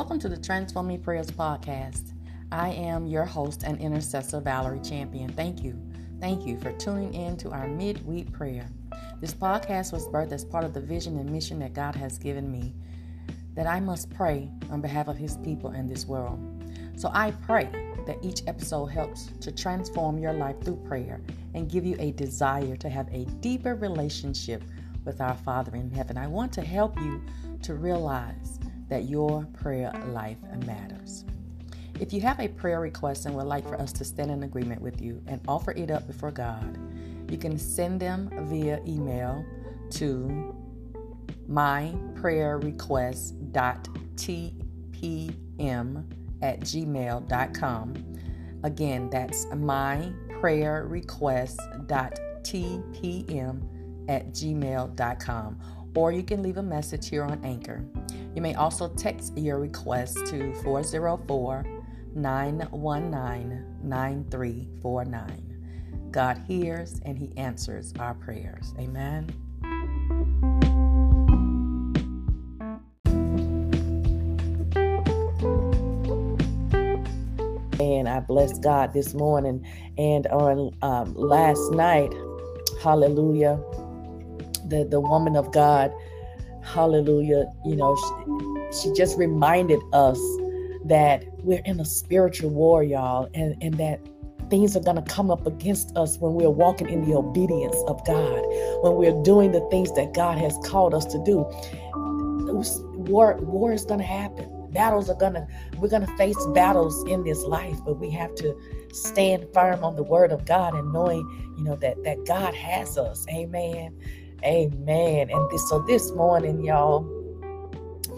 Welcome to the Transforming Prayers podcast. I am your host and intercessor, Valerie Champion. Thank you. Thank you for tuning in to our midweek prayer. This podcast was birthed as part of the vision and mission that God has given me that I must pray on behalf of His people in this world. So I pray that each episode helps to transform your life through prayer and give you a desire to have a deeper relationship with our Father in heaven. I want to help you to realize that your prayer life matters. If you have a prayer request and would like for us to stand in agreement with you and offer it up before God, you can send them via email to myprayerrequest.tpm at gmail.com. Again, that's myprayerrequest.tpm at gmail.com. Or you can leave a message here on Anchor. You may also text your request to 404 919 9349. God hears and He answers our prayers. Amen. And I bless God this morning and on um, last night, hallelujah, the, the woman of God, hallelujah, you know, she, she just reminded us that we're in a spiritual war, y'all, and, and that things are going to come up against us when we're walking in the obedience of God, when we're doing the things that God has called us to do. War, war is going to happen. Battles are going to, we're going to face battles in this life, but we have to stand firm on the word of God and knowing, you know, that, that God has us. Amen. Amen. And this, so this morning, y'all,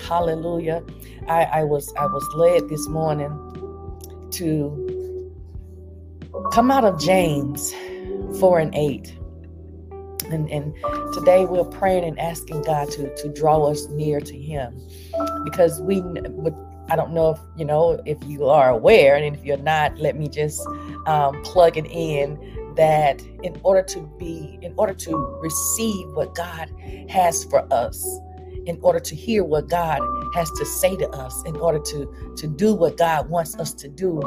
hallelujah, I, I was, I was led this morning to come out of James 4 and 8. And, and today we're praying and asking God to, to draw us near to Him because we, I don't know if you know if you are aware, and if you're not, let me just um, plug it in that in order to be, in order to receive what God has for us, in order to hear what God has to say to us, in order to to do what God wants us to do,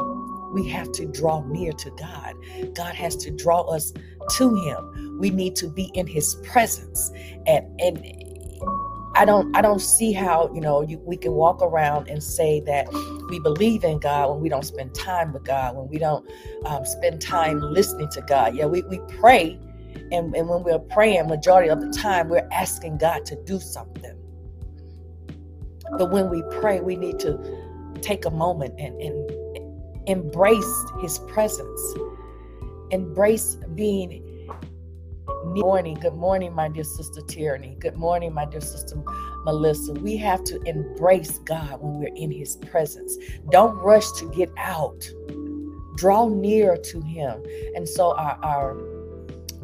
we have to draw near to God. God has to draw us to Him. We need to be in His presence. And and I don't I don't see how you know you, we can walk around and say that we believe in God when we don't spend time with God, when we don't um, spend time listening to God. Yeah, we, we pray, and, and when we're praying, majority of the time we're asking God to do something. But when we pray, we need to take a moment and, and embrace his presence, embrace being Good morning. Good morning, my dear sister Tyranny. Good morning, my dear sister Melissa. We have to embrace God when we're in his presence. Don't rush to get out. Draw near to him. And so our, our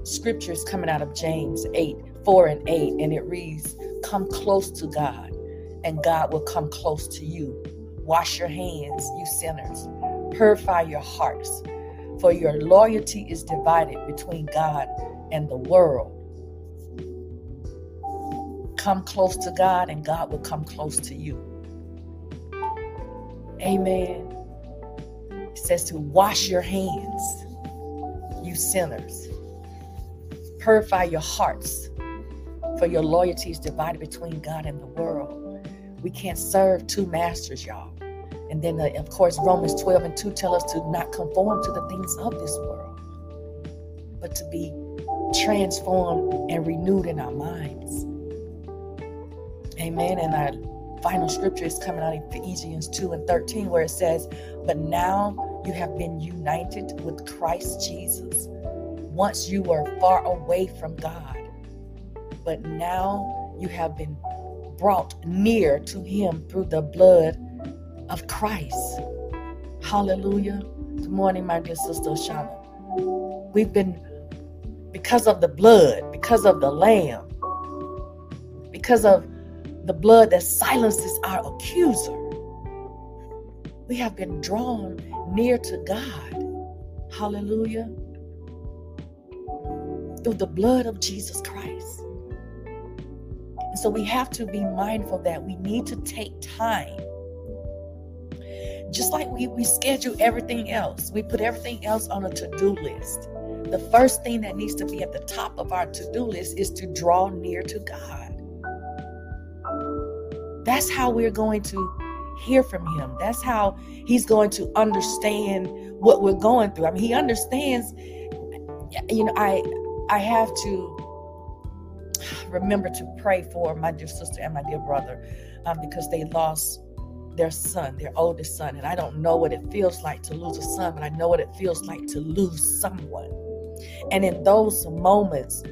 scripture is coming out of James 8, 4 and 8, and it reads, Come close to God, and God will come close to you. Wash your hands, you sinners Purify your hearts, for your loyalty is divided between God and the world. Come close to God, and God will come close to you. Amen. It says to wash your hands, you sinners. Purify your hearts, for your loyalty is divided between God and the world. We can't serve two masters, y'all. And then, uh, of course, Romans 12 and 2 tell us to not conform to the things of this world, but to be transformed and renewed in our minds. Amen. And our final scripture is coming out of Ephesians 2 and 13, where it says, But now you have been united with Christ Jesus. Once you were far away from God, but now you have been brought near to Him through the blood of Christ. Hallelujah. Good morning, my dear sister Shana. We've been, because of the blood, because of the Lamb, because of the blood that silences our accuser, we have been drawn near to God. Hallelujah. Through the blood of Jesus Christ. And so we have to be mindful that we need to take time just like we, we schedule everything else, we put everything else on a to do list. The first thing that needs to be at the top of our to do list is to draw near to God. That's how we're going to hear from Him. That's how He's going to understand what we're going through. I mean, He understands. You know, I I have to remember to pray for my dear sister and my dear brother um, because they lost their son, their oldest son. And I don't know what it feels like to lose a son, but I know what it feels like to lose someone. And in those moments,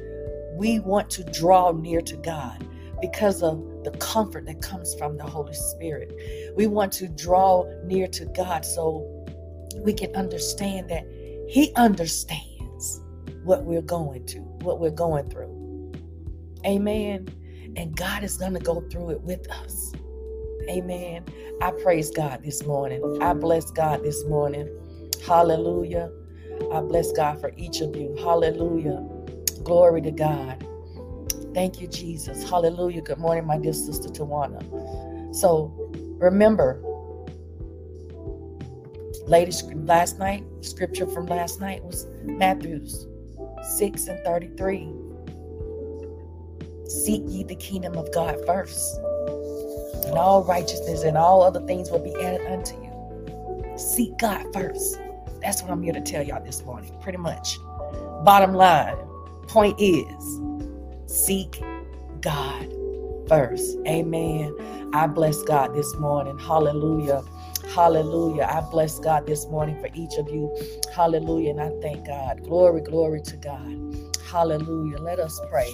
we want to draw near to God because of the comfort that comes from the Holy Spirit. We want to draw near to God so we can understand that He understands what we're going to, what we're going through. Amen. And God is going to go through it with us. Amen. I praise God this morning. I bless God this morning. Hallelujah. I bless God for each of you. Hallelujah. Glory to God. Thank you, Jesus. Hallelujah. Good morning, my dear sister Tawana. So remember, latest last night, scripture from last night was Matthew's 6 and 33. Seek ye the kingdom of God first, and all righteousness and all other things will be added unto you. Seek God first. That's what I'm here to tell y'all this morning, pretty much. Bottom line, point is seek God first. Amen. I bless God this morning. Hallelujah. Hallelujah. I bless God this morning for each of you. Hallelujah. And I thank God. Glory, glory to God. Hallelujah. Let us pray.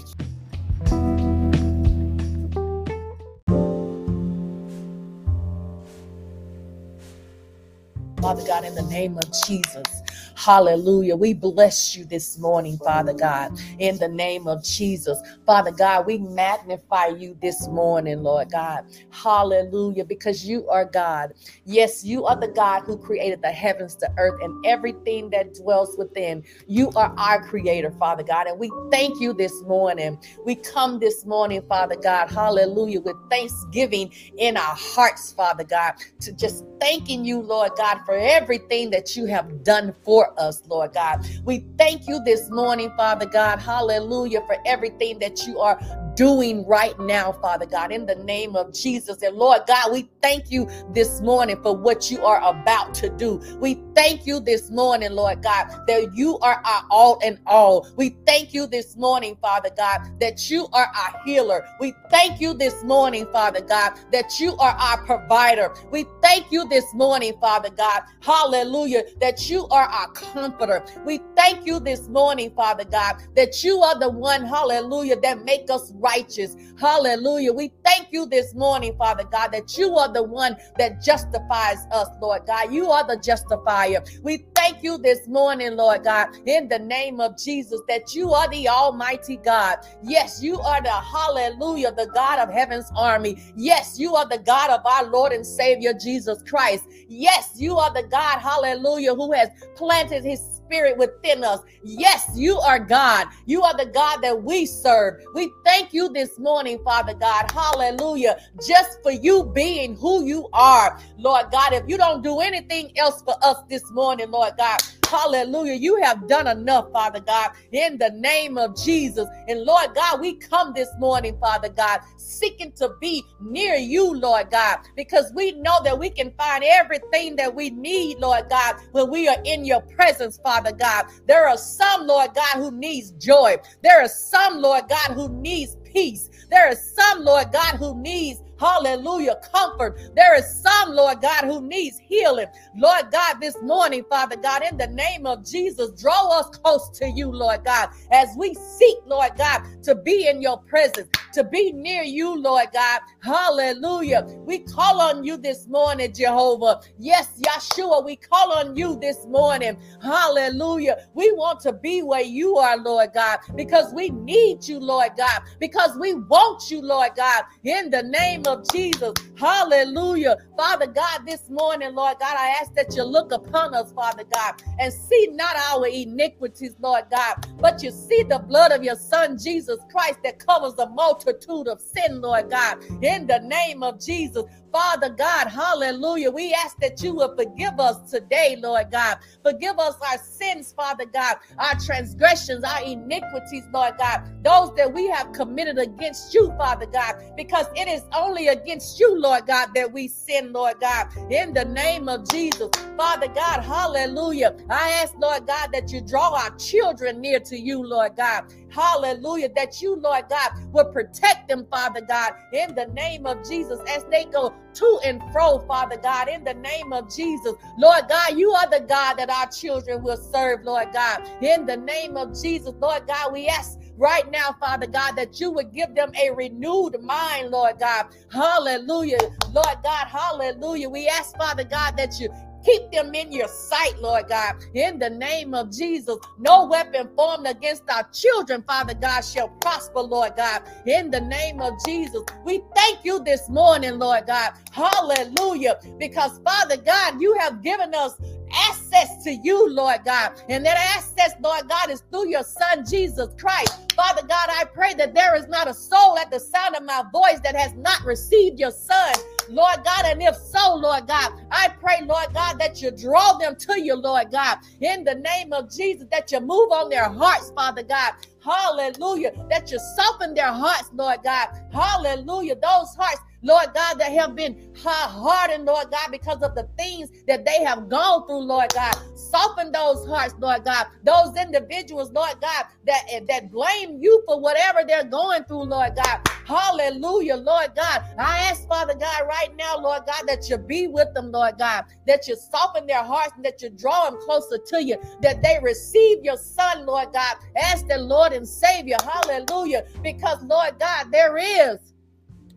Father God, in the name of Jesus. Hallelujah. We bless you this morning, Father God, in the name of Jesus. Father God, we magnify you this morning, Lord God. Hallelujah, because you are God. Yes, you are the God who created the heavens, the earth, and everything that dwells within. You are our creator, Father God, and we thank you this morning. We come this morning, Father God, hallelujah, with thanksgiving in our hearts, Father God, to just thanking you, Lord God, for everything that you have done for us, Lord God. We thank you this morning, Father God. Hallelujah, for everything that you are doing right now, Father God, in the name of Jesus. And Lord God, we thank you this morning for what you are about to do. We thank you this morning, Lord God, that you are our all in all. We thank you this morning, Father God, that you are our healer. We thank you this morning, Father God, that you are our provider. We thank you this morning, Father God, hallelujah, that you are our comforter. We thank you this morning, Father God, that you are the one, hallelujah, that make us righteous. Hallelujah. We thank you this morning, Father God, that you are the one that justifies us, Lord God. You are the justifier. We thank you this morning, Lord God, in the name of Jesus, that you are the Almighty God. Yes, you are the hallelujah, the God of heaven's army. Yes, you are the God of our Lord and Savior Jesus Christ. Yes, you are the God, hallelujah, who has planted his spirit within us. Yes, you are God. You are the God that we serve. We thank you this morning, Father God. Hallelujah. Just for you being who you are, Lord God. If you don't do anything else for us this morning, Lord God, Hallelujah. You have done enough, Father God, in the name of Jesus. And Lord God, we come this morning, Father God, seeking to be near you, Lord God, because we know that we can find everything that we need, Lord God, when we are in your presence, Father God. There are some, Lord God, who needs joy. There are some, Lord God, who needs peace. There are some, Lord God, who needs Hallelujah. Comfort. There is some, Lord God, who needs healing. Lord God, this morning, Father God, in the name of Jesus, draw us close to you, Lord God, as we seek, Lord God, to be in your presence, to be near you, Lord God. Hallelujah. We call on you this morning, Jehovah. Yes, Yeshua, we call on you this morning. Hallelujah. We want to be where you are, Lord God, because we need you, Lord God, because we want you, Lord God, in the name of Jesus. Hallelujah. Father God, this morning, Lord God, I ask that you look upon us, Father God, and see not our iniquities, Lord God, but you see the blood of your Son, Jesus Christ, that covers the multitude of sin, Lord God, in the name of Jesus. Father God, hallelujah, we ask that you will forgive us today, Lord God. Forgive us our sins, Father God, our transgressions, our iniquities, Lord God, those that we have committed against you, Father God, because it is only against you, Lord God, that we sin, Lord God, in the name of Jesus. Father God, hallelujah. I ask, Lord God, that you draw our children near to you, Lord God. Hallelujah. That you, Lord God, will protect them, Father God, in the name of Jesus as they go to and fro, Father God, in the name of Jesus. Lord God, you are the God that our children will serve, Lord God, in the name of Jesus. Lord God, we ask right now, Father God, that you would give them a renewed mind, Lord God. Hallelujah. Lord God, hallelujah. We ask, Father God, that you Keep them in your sight, Lord God. In the name of Jesus, no weapon formed against our children, Father God, shall prosper, Lord God. In the name of Jesus, we thank you this morning, Lord God. Hallelujah. Because, Father God, you have given us access to you, Lord God. And that access, Lord God, is through your Son, Jesus Christ. Father God, I pray that there is not a soul at the sound of my voice that has not received your Son. Lord God, and if so, Lord God, I pray, Lord God, that you draw them to you, Lord God, in the name of Jesus, that you move on their hearts, Father God. Hallelujah. That you soften their hearts, Lord God. Hallelujah. Those hearts Lord God, that have been hardened, Lord God, because of the things that they have gone through, Lord God. Soften those hearts, Lord God. Those individuals, Lord God, that, eh, that blame you for whatever they're going through, Lord God. Hallelujah, Lord God. I ask, Father God, right now, Lord God, that you be with them, Lord God, that you soften their hearts and that you draw them closer to you, that they receive your Son, Lord God, as their Lord and Savior. Hallelujah. Because, Lord God, there is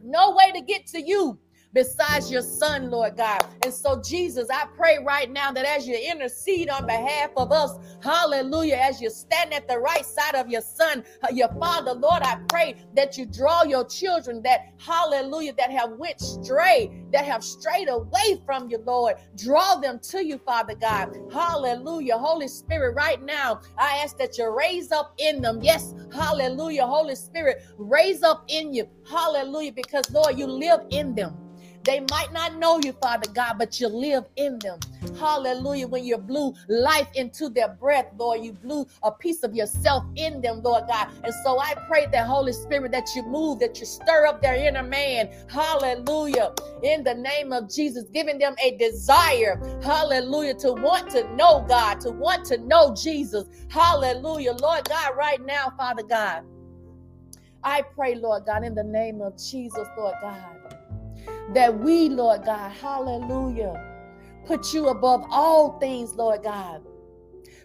no way to get to you besides your son, Lord God. And so, Jesus, I pray right now that as you intercede on behalf of us, hallelujah, as you stand at the right side of your son, uh, your father, Lord, I pray that you draw your children that, hallelujah, that have went stray, that have strayed away from you, Lord. Draw them to you, Father God. Hallelujah. Holy Spirit, right now, I ask that you raise up in them. Yes, hallelujah. Holy Spirit, raise up in you. Hallelujah. Because, Lord, you live in them. They might not know you, Father God, but you live in them. Hallelujah. When you blew life into their breath, Lord, you blew a piece of yourself in them, Lord God. And so I pray that Holy Spirit that you move, that you stir up their inner man. Hallelujah. In the name of Jesus, giving them a desire, hallelujah, to want to know God, to want to know Jesus. Hallelujah. Lord God, right now, Father God. I pray, Lord God, in the name of Jesus, Lord God that we, Lord God, hallelujah, put you above all things, Lord God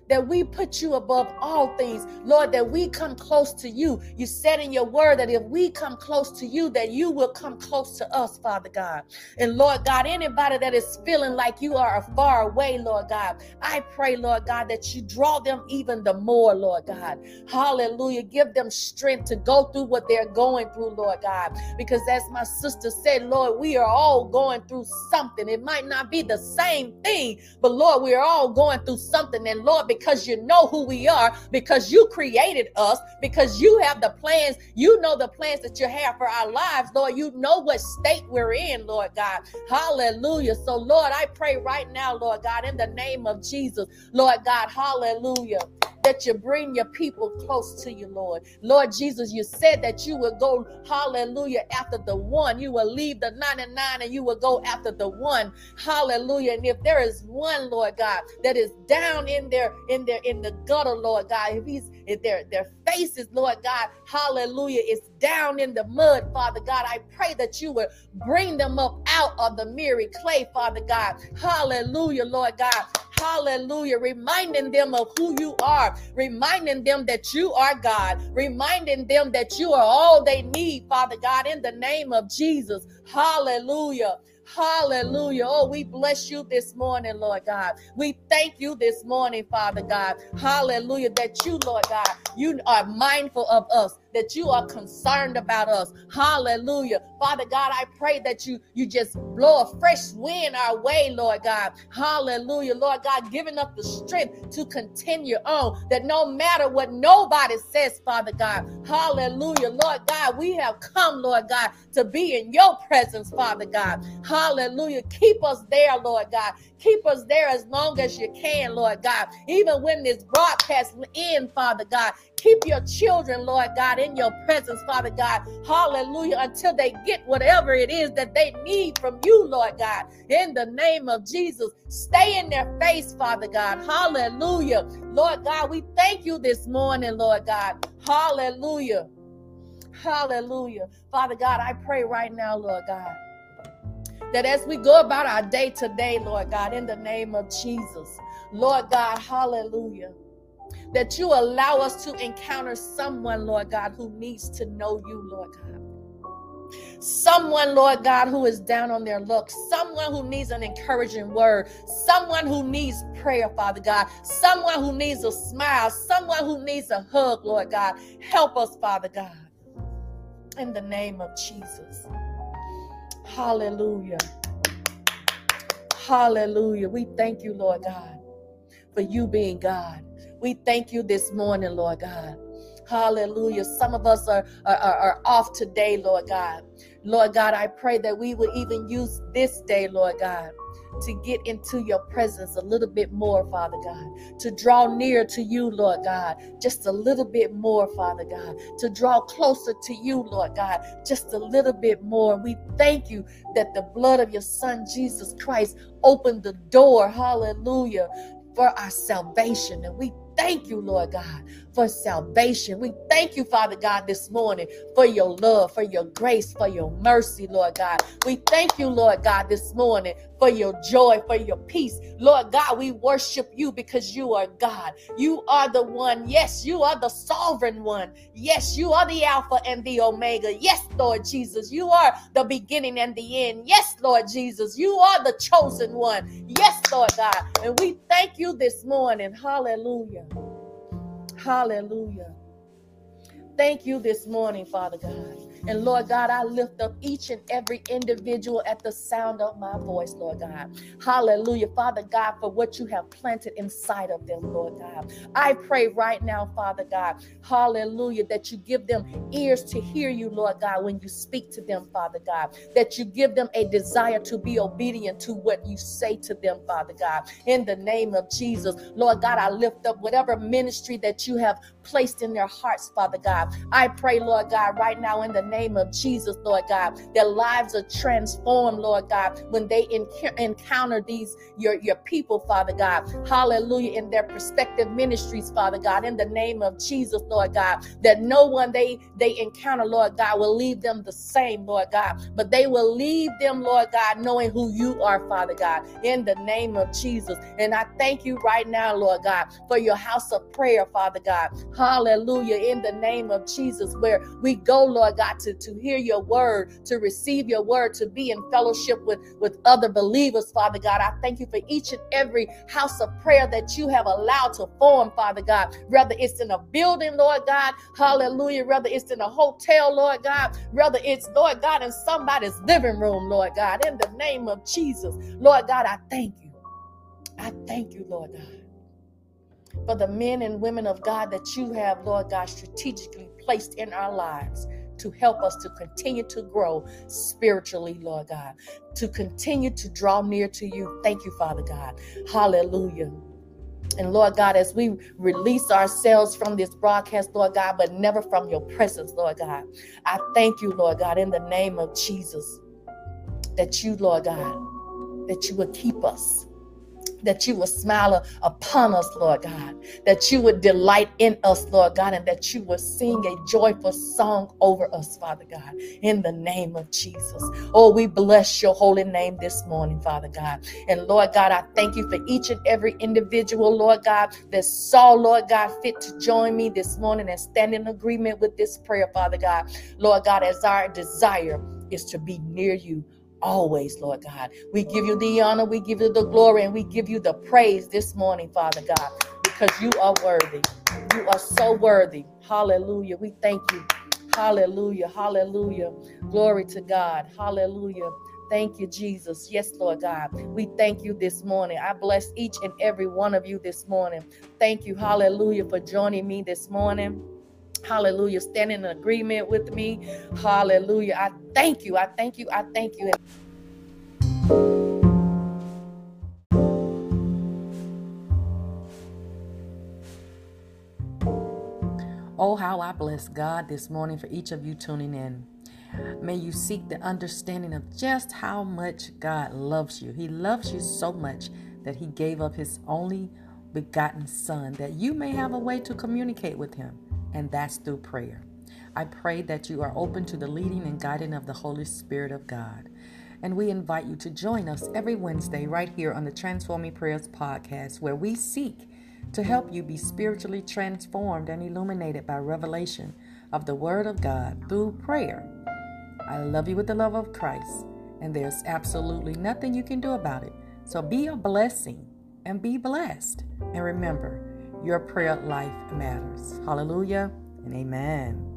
that we put you above all things, Lord, that we come close to you. You said in your word that if we come close to you, that you will come close to us, Father God. And Lord God, anybody that is feeling like you are a far away, Lord God, I pray, Lord God, that you draw them even the more, Lord God. Hallelujah. Give them strength to go through what they're going through, Lord God. Because as my sister said, Lord, we are all going through something. It might not be the same thing, but Lord, we are all going through something. And Lord, because you know who we are, because you created us, because you have the plans, you know the plans that you have for our lives, Lord. You know what state we're in, Lord God. Hallelujah. So, Lord, I pray right now, Lord God, in the name of Jesus, Lord God, hallelujah that you bring your people close to you, Lord. Lord Jesus, you said that you would go, hallelujah, after the one. You will leave the 99 and you will go after the one. Hallelujah. And if there is one, Lord God, that is down in there, in there, in the gutter, Lord God, if he's if their their faces, Lord God, hallelujah, is down in the mud, Father God. I pray that you would bring them up out of the miry clay, Father God. Hallelujah, Lord God. Hallelujah. Reminding them of who you are, reminding them that you are God, reminding them that you are all they need, Father God, in the name of Jesus. Hallelujah. Hallelujah. Oh, we bless you this morning, Lord God. We thank you this morning, Father God. Hallelujah. That you, Lord God, you are mindful of us that you are concerned about us. Hallelujah. Father God, I pray that you you just blow a fresh wind our way, Lord God. Hallelujah. Lord God, giving us the strength to continue on. That no matter what nobody says, Father God. Hallelujah. Lord God, we have come, Lord God, to be in your presence, Father God. Hallelujah. Keep us there, Lord God. Keep us there as long as you can, Lord God. Even when this broadcast ends, Father God, keep your children, Lord God, in your presence, Father God. Hallelujah. Until they get whatever it is that they need from you, Lord God. In the name of Jesus, stay in their face, Father God. Hallelujah. Lord God, we thank you this morning, Lord God. Hallelujah. Hallelujah. Father God, I pray right now, Lord God that as we go about our day today, Lord God, in the name of Jesus, Lord God, hallelujah, that you allow us to encounter someone, Lord God, who needs to know you, Lord God. Someone, Lord God, who is down on their luck. Someone who needs an encouraging word. Someone who needs prayer, Father God. Someone who needs a smile. Someone who needs a hug, Lord God. Help us, Father God. In the name of Jesus. Hallelujah. Hallelujah. We thank you, Lord God, for you being God. We thank you this morning, Lord God. Hallelujah. Some of us are, are, are off today, Lord God. Lord God, I pray that we would even use this day, Lord God, to get into your presence a little bit more, Father God, to draw near to you, Lord God, just a little bit more, Father God, to draw closer to you, Lord God, just a little bit more. We thank you that the blood of your Son, Jesus Christ, opened the door, hallelujah, for our salvation. And we thank you, Lord God, for salvation. We thank you, Father God, this morning for your love, for your grace, for your mercy, Lord God. We thank you, Lord God, this morning for your joy, for your peace. Lord God, we worship you because you are God. You are the one. Yes, you are the sovereign one. Yes, you are the Alpha and the Omega. Yes, Lord Jesus, you are the beginning and the end. Yes, Lord Jesus, you are the chosen one. Yes, Lord God. And we thank you this morning. Hallelujah. Hallelujah. Thank you this morning, Father God. And Lord God, I lift up each and every individual at the sound of my voice, Lord God. Hallelujah. Father God, for what you have planted inside of them, Lord God. I pray right now, Father God, hallelujah, that you give them ears to hear you, Lord God, when you speak to them, Father God. That you give them a desire to be obedient to what you say to them, Father God. In the name of Jesus, Lord God, I lift up whatever ministry that you have placed in their hearts, Father God. I pray, Lord God, right now in the name of Jesus, Lord God, their lives are transformed, Lord God, when they enc- encounter these, your, your people, Father God. Hallelujah. In their prospective ministries, Father God, in the name of Jesus, Lord God, that no one they, they encounter, Lord God, will leave them the same, Lord God, but they will leave them, Lord God, knowing who you are, Father God, in the name of Jesus. And I thank you right now, Lord God, for your house of prayer, Father God. Hallelujah. In the name of Jesus, where we go, Lord God, to, to hear your word, to receive your word, to be in fellowship with, with other believers, Father God. I thank you for each and every house of prayer that you have allowed to form, Father God. Whether it's in a building, Lord God, hallelujah. Whether it's in a hotel, Lord God. Whether it's, Lord God, in somebody's living room, Lord God. In the name of Jesus, Lord God, I thank you. I thank you, Lord God for the men and women of God that you have, Lord God, strategically placed in our lives to help us to continue to grow spiritually, Lord God, to continue to draw near to you. Thank you, Father God. Hallelujah. And Lord God, as we release ourselves from this broadcast, Lord God, but never from your presence, Lord God, I thank you, Lord God, in the name of Jesus, that you, Lord God, that you would keep us that you would smile upon us, Lord God, that you would delight in us, Lord God, and that you would sing a joyful song over us, Father God, in the name of Jesus. Oh, we bless your holy name this morning, Father God. And Lord God, I thank you for each and every individual, Lord God, that saw, Lord God, fit to join me this morning and stand in agreement with this prayer, Father God. Lord God, as our desire is to be near you always, Lord God. We give you the honor, we give you the glory, and we give you the praise this morning, Father God, because you are worthy. You are so worthy. Hallelujah. We thank you Hallelujah. Hallelujah. Glory to God. Hallelujah. Thank you, Jesus. Yes, Lord God. We thank you this morning. I bless each and every one of you this morning. Thank you, hallelujah, for joining me this morning. Hallelujah. Standing in agreement with me. Hallelujah. I thank you. I thank you. I thank you. Oh, how I bless God this morning for each of you tuning in. May you seek the understanding of just how much God loves you. He loves you so much that He gave up His only begotten Son that you may have a way to communicate with Him, and that's through prayer. I pray that you are open to the leading and guiding of the Holy Spirit of God. And we invite you to join us every Wednesday right here on the Transforming Prayers podcast, where we seek to help you be spiritually transformed and illuminated by revelation of the Word of God through prayer. I love you with the love of Christ, and there's absolutely nothing you can do about it. So be a blessing and be blessed. And remember, your prayer life matters. Hallelujah and amen.